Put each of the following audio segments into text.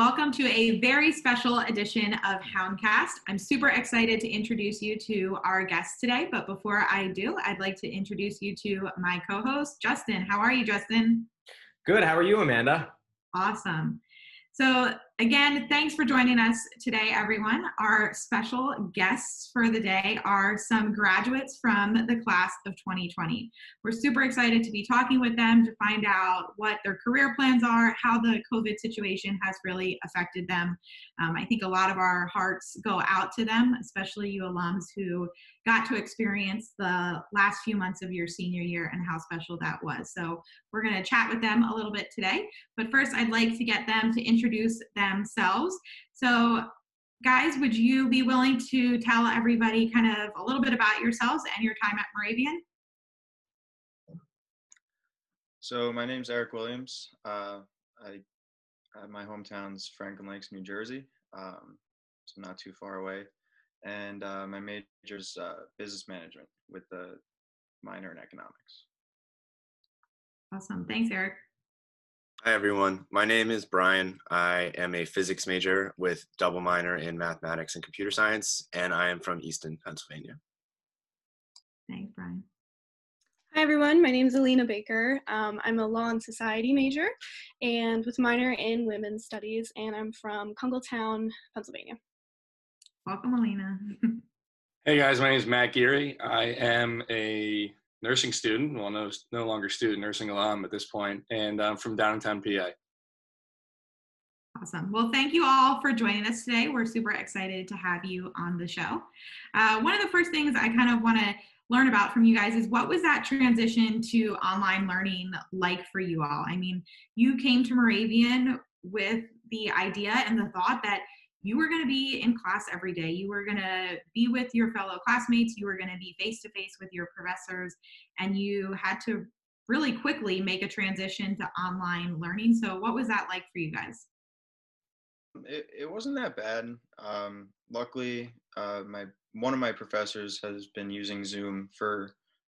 Welcome to a very special edition of Houndcast. I'm super excited to introduce you to our guest today, but before I do, I'd like to introduce you to my co host, Justin. How are you, Justin? Good. How are you, Amanda? Awesome. So, again, thanks for joining us today, everyone. Our special guests for the day are some graduates from the class of 2020. We're super excited to be talking with them to find out what their career plans are, how the COVID situation has really affected them. Um, I think a lot of our hearts go out to them, especially you alums who got to experience the last few months of your senior year and how special that was. So we're going to chat with them a little bit today. But first, I'd like to get them to introduce themselves. So, guys, would you be willing to tell everybody kind of a little bit about yourselves and your time at Moravian? So my name's Eric Williams. Uh, I, uh, my hometown's Franklin Lakes, New Jersey, um, so not too far away and uh, my major is uh, business management with the minor in economics. Awesome. Thanks, Eric. Hi, everyone. My name is Brian. I am a physics major with double minor in mathematics and computer science, and I am from Easton, Pennsylvania. Thanks, Brian. Hi, everyone. My name is Alina Baker. Um, I'm a law and society major and with minor in women's studies, and I'm from Kunkletown, Pennsylvania. Welcome, Alina. hey guys, my name is Matt Geary. I am a nursing student, well, no, no longer student, nursing alum at this point, and I'm from downtown PA. Awesome. Well, thank you all for joining us today. We're super excited to have you on the show. Uh, one of the first things I kind of want to learn about from you guys is what was that transition to online learning like for you all? I mean, you came to Moravian with the idea and the thought that you were going to be in class every day. You were going to be with your fellow classmates. You were going to be face to face with your professors. And you had to really quickly make a transition to online learning. So, what was that like for you guys? It, it wasn't that bad. Um, luckily, uh, my one of my professors has been using Zoom for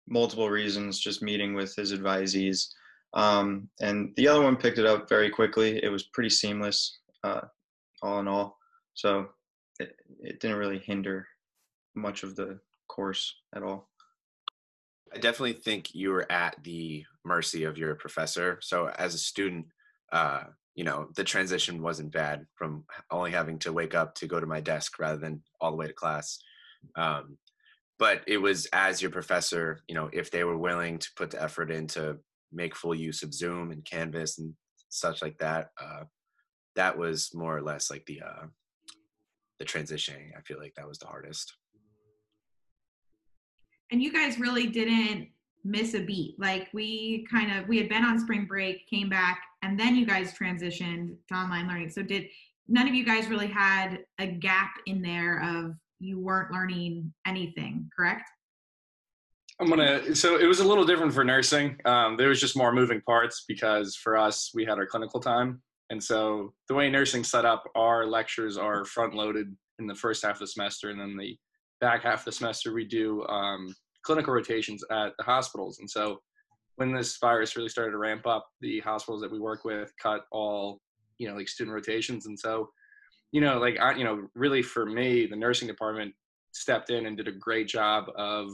multiple reasons, just meeting with his advisees. Um, and the other one picked it up very quickly. It was pretty seamless, uh, all in all. So it, it didn't really hinder much of the course at all. I definitely think you were at the mercy of your professor. So as a student, uh, you know, the transition wasn't bad from only having to wake up to go to my desk rather than all the way to class. Um, but it was as your professor, you know, if they were willing to put the effort in to make full use of Zoom and Canvas and such like that, uh, that was more or less like the uh, the transitioning i feel like that was the hardest. And you guys really didn't miss a beat. Like we kind of we had been on spring break came back and then you guys transitioned to online learning. So did none of you guys really had a gap in there of you weren't learning anything correct? I'm gonna so it was a little different for nursing. Um, there was just more moving parts because for us we had our clinical time and so the way nursing set up, our lectures are front loaded in the first half of the semester, and then the back half of the semester we do um, clinical rotations at the hospitals. And so when this virus really started to ramp up, the hospitals that we work with cut all you know like student rotations, and so you know like I, you know really for me, the nursing department stepped in and did a great job of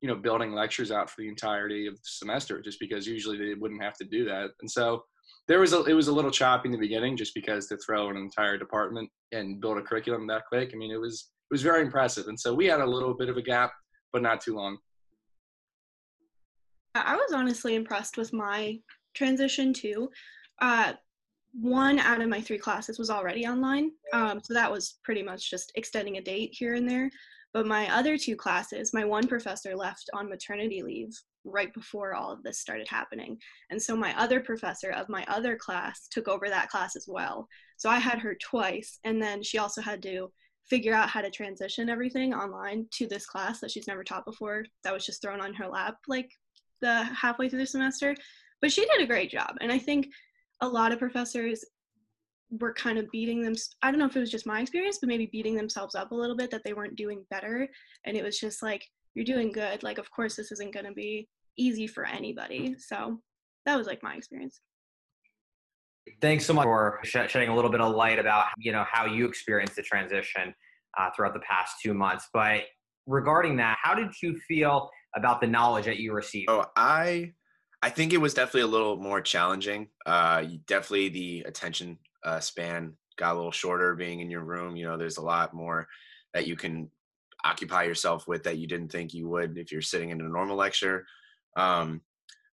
you know building lectures out for the entirety of the semester, just because usually they wouldn't have to do that, and so there was a it was a little choppy in the beginning just because to throw an entire department and build a curriculum that quick. I mean, it was it was very impressive, and so we had a little bit of a gap, but not too long. I was honestly impressed with my transition too. Uh, one out of my three classes was already online, um, so that was pretty much just extending a date here and there. But my other two classes, my one professor left on maternity leave right before all of this started happening. And so my other professor of my other class took over that class as well. So I had her twice. And then she also had to figure out how to transition everything online to this class that she's never taught before that was just thrown on her lap like the halfway through the semester. But she did a great job. And I think a lot of professors were kind of beating them i don't know if it was just my experience but maybe beating themselves up a little bit that they weren't doing better and it was just like you're doing good like of course this isn't going to be easy for anybody so that was like my experience Thanks so much for sh- shedding a little bit of light about you know how you experienced the transition uh, throughout the past two months. But regarding that, how did you feel about the knowledge that you received? Oh, I I think it was definitely a little more challenging. Uh, definitely the attention uh, span got a little shorter being in your room. You know, there's a lot more that you can occupy yourself with that you didn't think you would if you're sitting in a normal lecture. Um,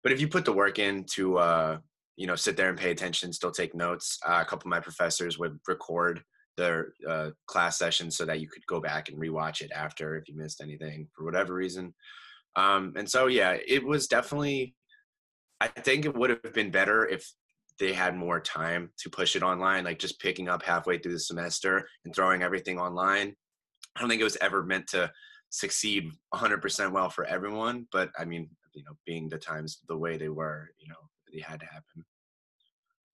but if you put the work in to, uh, you know, sit there and pay attention, still take notes, uh, a couple of my professors would record their uh, class sessions so that you could go back and rewatch it after if you missed anything for whatever reason. Um, and so, yeah, it was definitely, I think it would have been better if they had more time to push it online, like just picking up halfway through the semester and throwing everything online. I don't think it was ever meant to succeed 100% well for everyone, but I mean, you know, being the times the way they were, you know, they had to happen.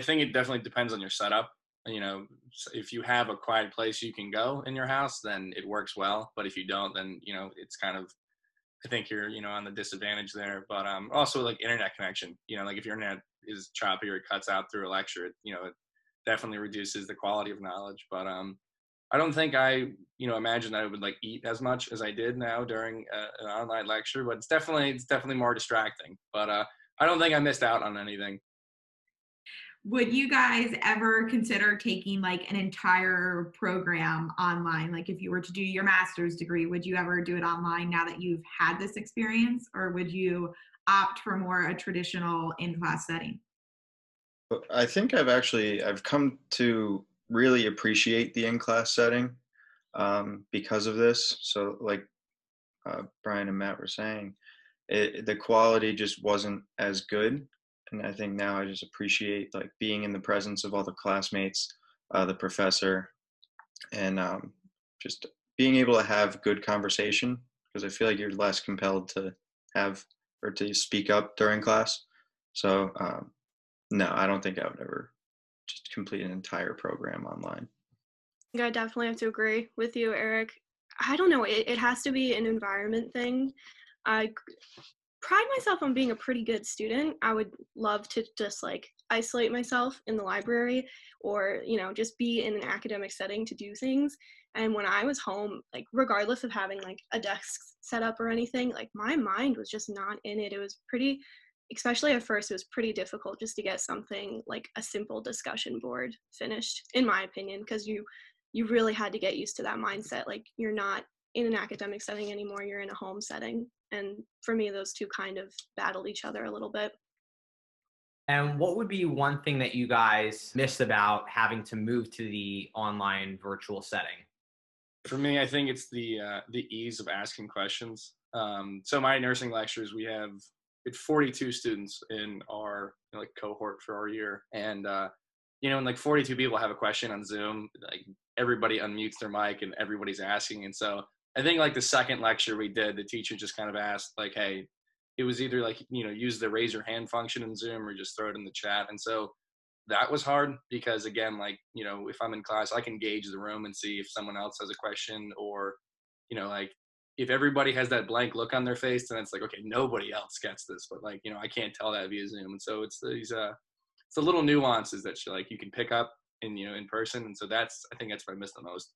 I think it definitely depends on your setup. You know, if you have a quiet place you can go in your house, then it works well. But if you don't, then you know it's kind of I think you're you know on the disadvantage there. But um, also like internet connection. You know, like if your internet is choppy or it cuts out through a lecture, it, you know, it definitely reduces the quality of knowledge. But um, I don't think I you know imagined I would like eat as much as I did now during a, an online lecture. But it's definitely it's definitely more distracting. But uh, I don't think I missed out on anything would you guys ever consider taking like an entire program online like if you were to do your master's degree would you ever do it online now that you've had this experience or would you opt for more a traditional in-class setting i think i've actually i've come to really appreciate the in-class setting um, because of this so like uh, brian and matt were saying it, the quality just wasn't as good and I think now I just appreciate like being in the presence of all the classmates, uh, the professor, and um, just being able to have good conversation because I feel like you're less compelled to have or to speak up during class. So um, no, I don't think I would ever complete an entire program online. I definitely have to agree with you, Eric. I don't know. It, it has to be an environment thing. I pride myself on being a pretty good student. I would love to just like isolate myself in the library or, you know, just be in an academic setting to do things. And when I was home, like regardless of having like a desk set up or anything, like my mind was just not in it. It was pretty especially at first it was pretty difficult just to get something like a simple discussion board finished in my opinion because you you really had to get used to that mindset like you're not in an academic setting anymore you're in a home setting. And for me those two kind of battled each other a little bit. And what would be one thing that you guys missed about having to move to the online virtual setting? For me i think it's the uh, the ease of asking questions. Um, so my nursing lectures we have it's 42 students in our you know, like cohort for our year and uh, you know, when like 42 people have a question on Zoom, like everybody unmutes their mic and everybody's asking. And so I think like the second lecture we did, the teacher just kind of asked like, "Hey," it was either like you know use the raise your hand function in Zoom or just throw it in the chat, and so that was hard because again, like you know, if I'm in class, I can gauge the room and see if someone else has a question or you know like if everybody has that blank look on their face, then it's like okay, nobody else gets this, but like you know I can't tell that via Zoom, and so it's these uh it's the little nuances that you like you can pick up in you know in person, and so that's I think that's what I missed the most.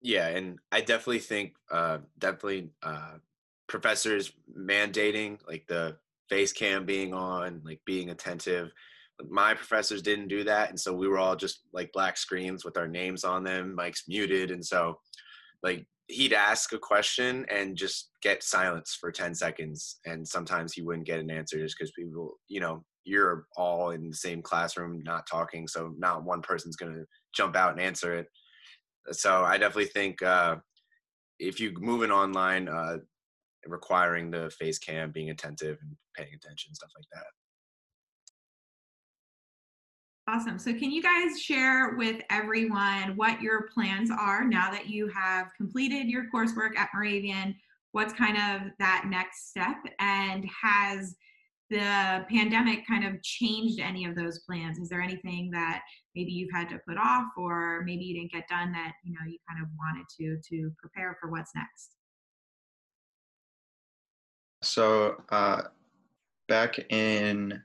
Yeah, and I definitely think uh, definitely uh, professors mandating like the face cam being on, like being attentive. My professors didn't do that, and so we were all just like black screens with our names on them, mics muted, and so like he'd ask a question and just get silence for 10 seconds and sometimes he wouldn't get an answer just because people you know you're all in the same classroom not talking so not one person's going to jump out and answer it so I definitely think uh, if you move in online, uh, requiring the face cam, being attentive and paying attention, stuff like that. Awesome. So, can you guys share with everyone what your plans are now that you have completed your coursework at Moravian? What's kind of that next step? And has the pandemic kind of changed any of those plans? Is there anything that maybe you've had to put off or maybe you didn't get done that you know you kind of wanted to to prepare for what's next? So uh, back in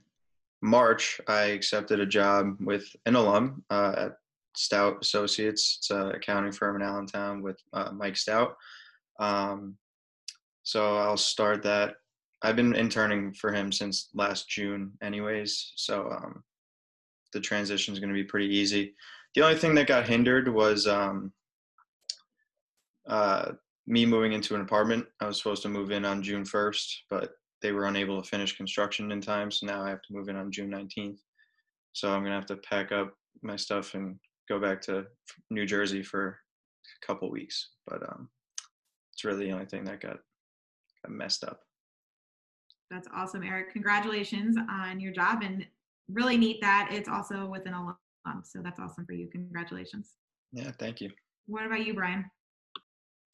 March, I accepted a job with an alum uh, at Stout Associates. It's an accounting firm in Allentown with uh, Mike Stout. Um, so I'll start that. I've been interning for him since last June, anyways. So um, the transition is going to be pretty easy. The only thing that got hindered was um, uh, me moving into an apartment. I was supposed to move in on June 1st, but they were unable to finish construction in time. So now I have to move in on June 19th. So I'm going to have to pack up my stuff and go back to New Jersey for a couple weeks. But um, it's really the only thing that got, got messed up. That's awesome, Eric. Congratulations on your job and really neat that it's also with an alum. So that's awesome for you. Congratulations. Yeah, thank you. What about you, Brian?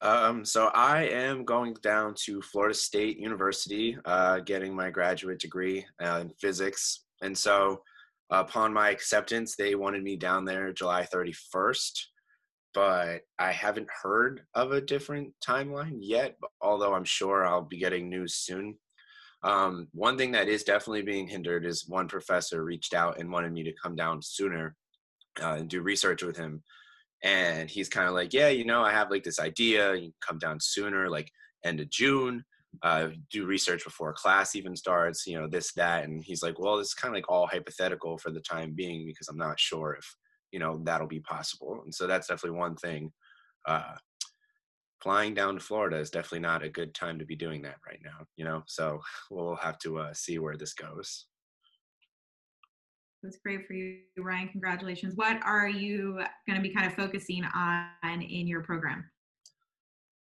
Um, so I am going down to Florida State University, uh, getting my graduate degree uh, in physics. And so upon my acceptance, they wanted me down there July 31st, but I haven't heard of a different timeline yet, although I'm sure I'll be getting news soon. Um, one thing that is definitely being hindered is one professor reached out and wanted me to come down sooner uh, and do research with him and he's kind of like yeah you know i have like this idea you come down sooner like end of june uh, do research before class even starts you know this that and he's like well it's kind of like all hypothetical for the time being because i'm not sure if you know that'll be possible and so that's definitely one thing uh, flying down to florida is definitely not a good time to be doing that right now you know so we'll have to uh, see where this goes that's great for you, Ryan. Congratulations. What are you going to be kind of focusing on in your program?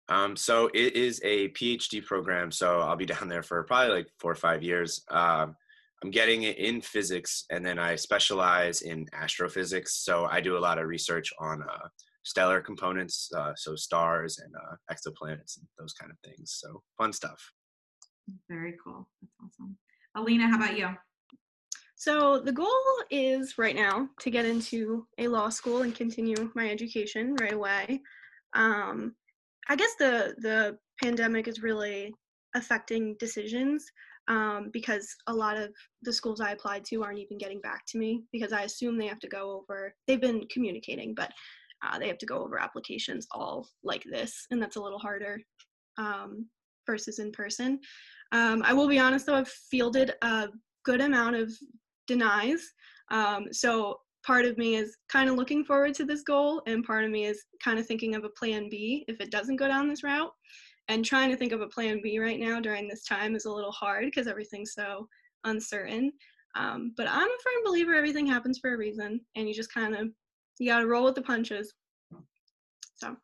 Um, so it is a PhD program. So I'll be down there for probably like four or five years. Um, I'm getting it in physics, and then I specialize in astrophysics. So I do a lot of research on uh, stellar components, uh, so stars and uh, exoplanets and those kind of things. So fun stuff. Very cool. That's awesome. Alina, how about you? So the goal is right now to get into a law school and continue my education right away. Um, I guess the the pandemic is really affecting decisions um, because a lot of the schools I applied to aren't even getting back to me because I assume they have to go over. They've been communicating, but uh, they have to go over applications all like this, and that's a little harder um, versus in person. Um, I will be honest though, I've fielded a good amount of denies. Um, so part of me is kind of looking forward to this goal, and part of me is kind of thinking of a plan B if it doesn't go down this route. And trying to think of a plan B right now during this time is a little hard because everything's so uncertain. Um, but I'm a firm believer everything happens for a reason, and you just kind of you got to roll with the punches. So.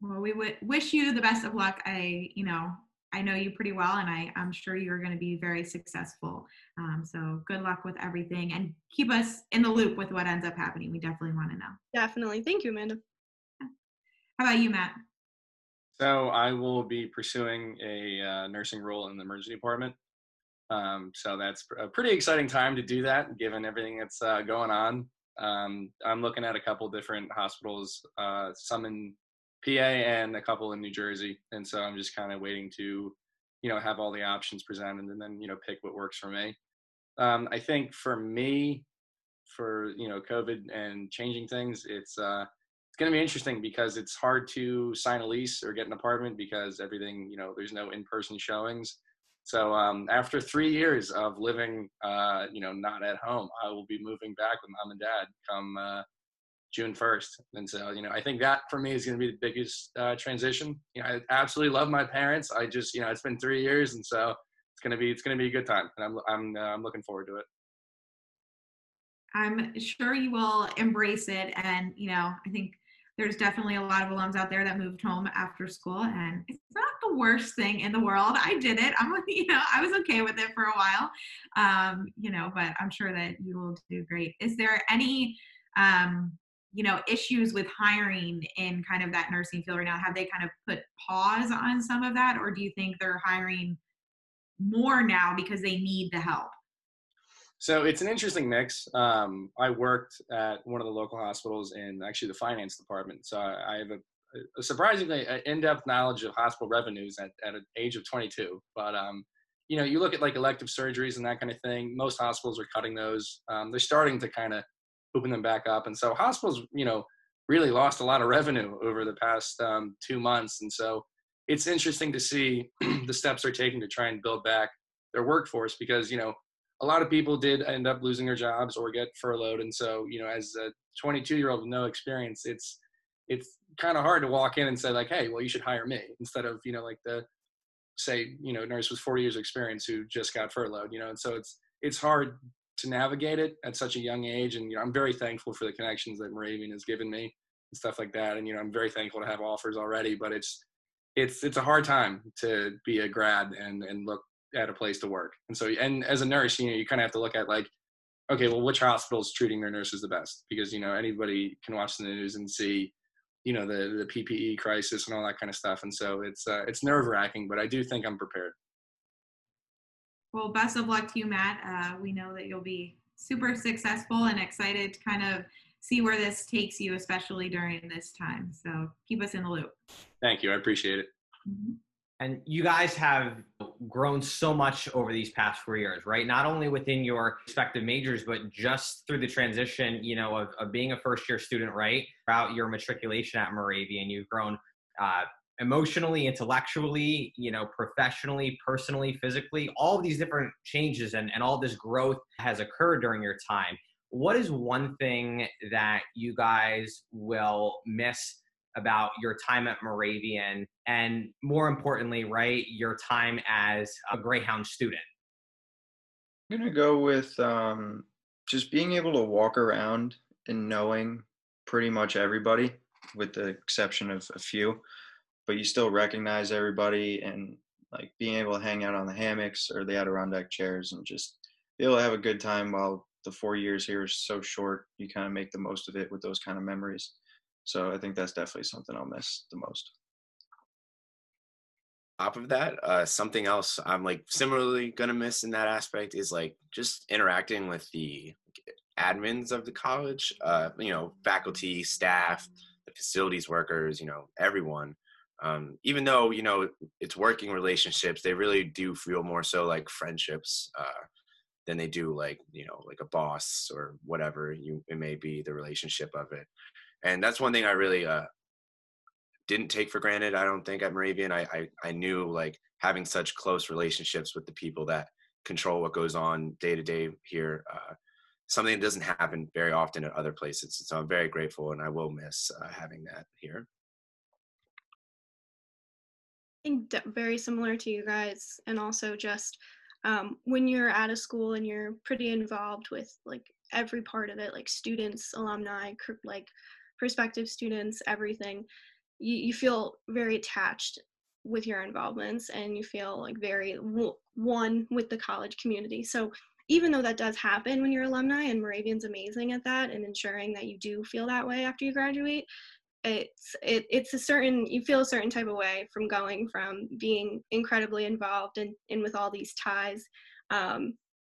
Well, we would wish you the best of luck. I, you know, I know you pretty well, and I, I'm sure you're going to be very successful. Um, so good luck with everything, and keep us in the loop with what ends up happening. We definitely want to know. Definitely. Thank you, Amanda. How about you, Matt? So I will be pursuing a uh, nursing role in the emergency department. Um, so that's a pretty exciting time to do that, given everything that's uh, going on. Um, I'm looking at a couple different hospitals, uh, some in PA and a couple in New Jersey. And so I'm just kind of waiting to, you know, have all the options presented and then, you know, pick what works for me. Um, I think for me, for, you know, COVID and changing things, it's, uh, it's going to be interesting because it's hard to sign a lease or get an apartment because everything, you know, there's no in-person showings. So um, after three years of living, uh, you know, not at home, I will be moving back with mom and dad come uh, June 1st. And so, you know, I think that for me is going to be the biggest uh, transition. You know, I absolutely love my parents. I just, you know, it's been three years, and so it's going to be it's going to be a good time, and I'm I'm uh, I'm looking forward to it. I'm sure you will embrace it, and you know, I think there's definitely a lot of alums out there that moved home after school, and it's not the worst thing in the world. I did it. I'm, you know, I was okay with it for a while, um, you know, but I'm sure that you will do great. Is there any um, you know issues with hiring in kind of that nursing field right now have they kind of put pause on some of that or do you think they're hiring more now because they need the help so it's an interesting mix um, i worked at one of the local hospitals in actually the finance department so i, have a, a surprisingly in-depth knowledge of hospital revenues at, at an age of 22 but um, you know, you look at like elective surgeries and that kind of thing. Most hospitals are cutting those. Um, they're starting to kind of open them back up, and so hospitals, you know, really lost a lot of revenue over the past um, two months, and so it's interesting to see the steps they're taking to try and build back their workforce because you know a lot of people did end up losing their jobs or get furloughed, and so you know, as a 22 year old with no experience, it's it's kind of hard to walk in and say like, hey, well, you should hire me instead of you know like the say you know nurse with 40 years experience who just got furloughed, you know, and so it's it's hard to navigate it at such a young age, and you know, I'm very thankful for the connections that Moravian has given me and stuff like that, and you know, I'm very thankful to have offers already, but it's it's it's a hard time to be a grad and and look at a place to work. And so, and as a nurse, you know, you kind of have to look at like, okay, well, which hospital is treating their nurses the best? Because you know, anybody can watch the news and see, you know, the the PPE crisis and all that kind of stuff. And so it's uh, it's nerve wracking, but I do think I'm prepared. Well, best of luck to you, Matt. Uh, we know that you'll be super successful and excited to kind of see where this takes you, especially during this time. So keep us in the loop. Thank you. I appreciate it. Mm-hmm. And you guys have grown so much over these past four years, right? Not only within your respective majors, but just through the transition, you know, of, of being a first year student, right? Throughout your matriculation at Moravian, you've grown uh, emotionally, intellectually, you know, professionally, personally, physically, all these different changes and, and all this growth has occurred during your time. What is one thing that you guys will miss about your time at Moravian and more importantly, right, your time as a Greyhound student? I'm going to go with um, just being able to walk around and knowing pretty much everybody, with the exception of a few, but you still recognize everybody and like being able to hang out on the hammocks or the Adirondack chairs and just be able to have a good time while the four years here is so short. You kind of make the most of it with those kind of memories. So I think that's definitely something I'll miss the most. Top of that, uh, something else I'm like similarly gonna miss in that aspect is like just interacting with the admins of the college, uh, you know, faculty, staff, the facilities workers, you know, everyone. Um, even though you know it's working relationships, they really do feel more so like friendships uh, than they do like you know like a boss or whatever you it may be the relationship of it and that's one thing I really uh, didn't take for granted. I don't think at Moravian, I, I I knew like having such close relationships with the people that control what goes on day to day here. Uh, something that doesn't happen very often at other places. So I'm very grateful, and I will miss uh, having that here. Think very similar to you guys, and also just um, when you're at a school and you're pretty involved with like every part of it, like students, alumni, like prospective students, everything, you, you feel very attached with your involvements and you feel like very one with the college community. So even though that does happen when you're alumni and Moravian's amazing at that and ensuring that you do feel that way after you graduate, it's it, it's a certain you feel a certain type of way from going from being incredibly involved and in, in with all these ties um,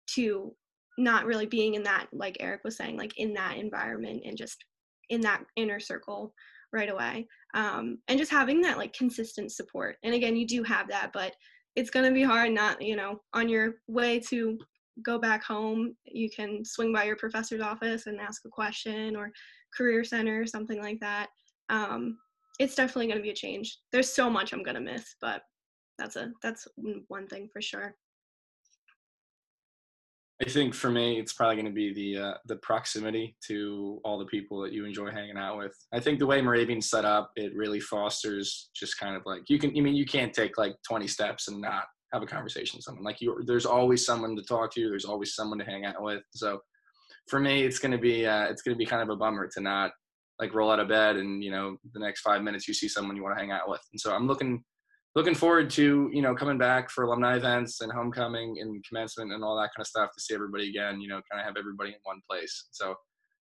to not really being in that like Eric was saying like in that environment and just in that inner circle right away. Um, and just having that like consistent support. And again you do have that but it's going to be hard not you know on your way to go back home you can swing by your professor's office and ask a question or career center or something like that um, it's definitely going to be a change there's so much i'm going to miss but that's a that's one thing for sure I think for me, it's probably going to be the uh, the proximity to all the people that you enjoy hanging out with. I think the way Moravian's set up, it really fosters just kind of like you can. I mean, you can't take like 20 steps and not have a conversation with someone. Like you, there's always someone to talk to. There's always someone to hang out with. So for me, it's going to be uh, it's going to be kind of a bummer to not like roll out of bed and you know the next five minutes you see someone you want to hang out with. And so I'm looking looking forward to you know coming back for alumni events and homecoming and commencement and all that kind of stuff to see everybody again. You know, kind of have everybody in one place. So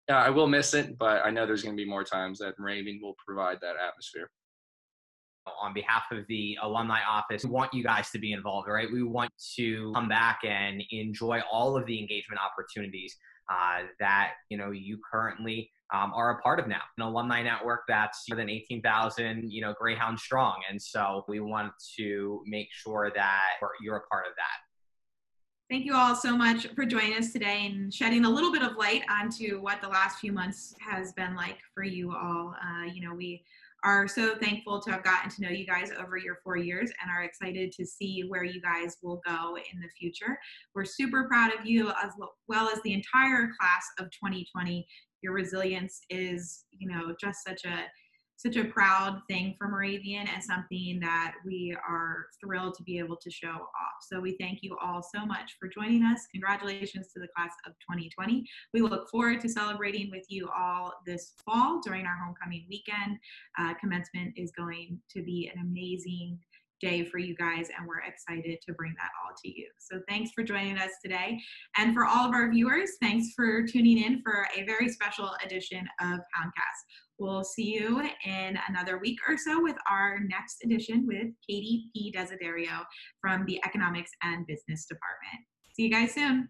yeah, I will miss it, but I know there's going to be more times that Moravian will provide that atmosphere. On behalf of the alumni office, we want you guys to be involved, right? We want to come back and enjoy all of the engagement opportunities uh, that you know you currently um, are a part of now. An alumni network that's more than 18,000, you know, Greyhound strong. And so we want to make sure that you're a part of that. Thank you all so much for joining us today and shedding a little bit of light onto what the last few months has been like for you all. Uh, you know, we are so thankful to have gotten to know you guys over your four years and are excited to see where you guys will go in the future. We're super proud of you as well as the entire class of 2020. Your resilience is, you know, just such a such a proud thing for Moravian and something that we are thrilled to be able to show off. So we thank you all so much for joining us. Congratulations to the class of 2020. We look forward to celebrating with you all this fall during our homecoming weekend. Uh, commencement is going to be an amazing day for you guys, and we're excited to bring that all to you. So thanks for joining us today. And for all of our viewers, thanks for tuning in for a very special edition of Houndcast. We'll see you in another week or so with our next edition with Katie P. Desiderio from the Economics and Business Department. See you guys soon.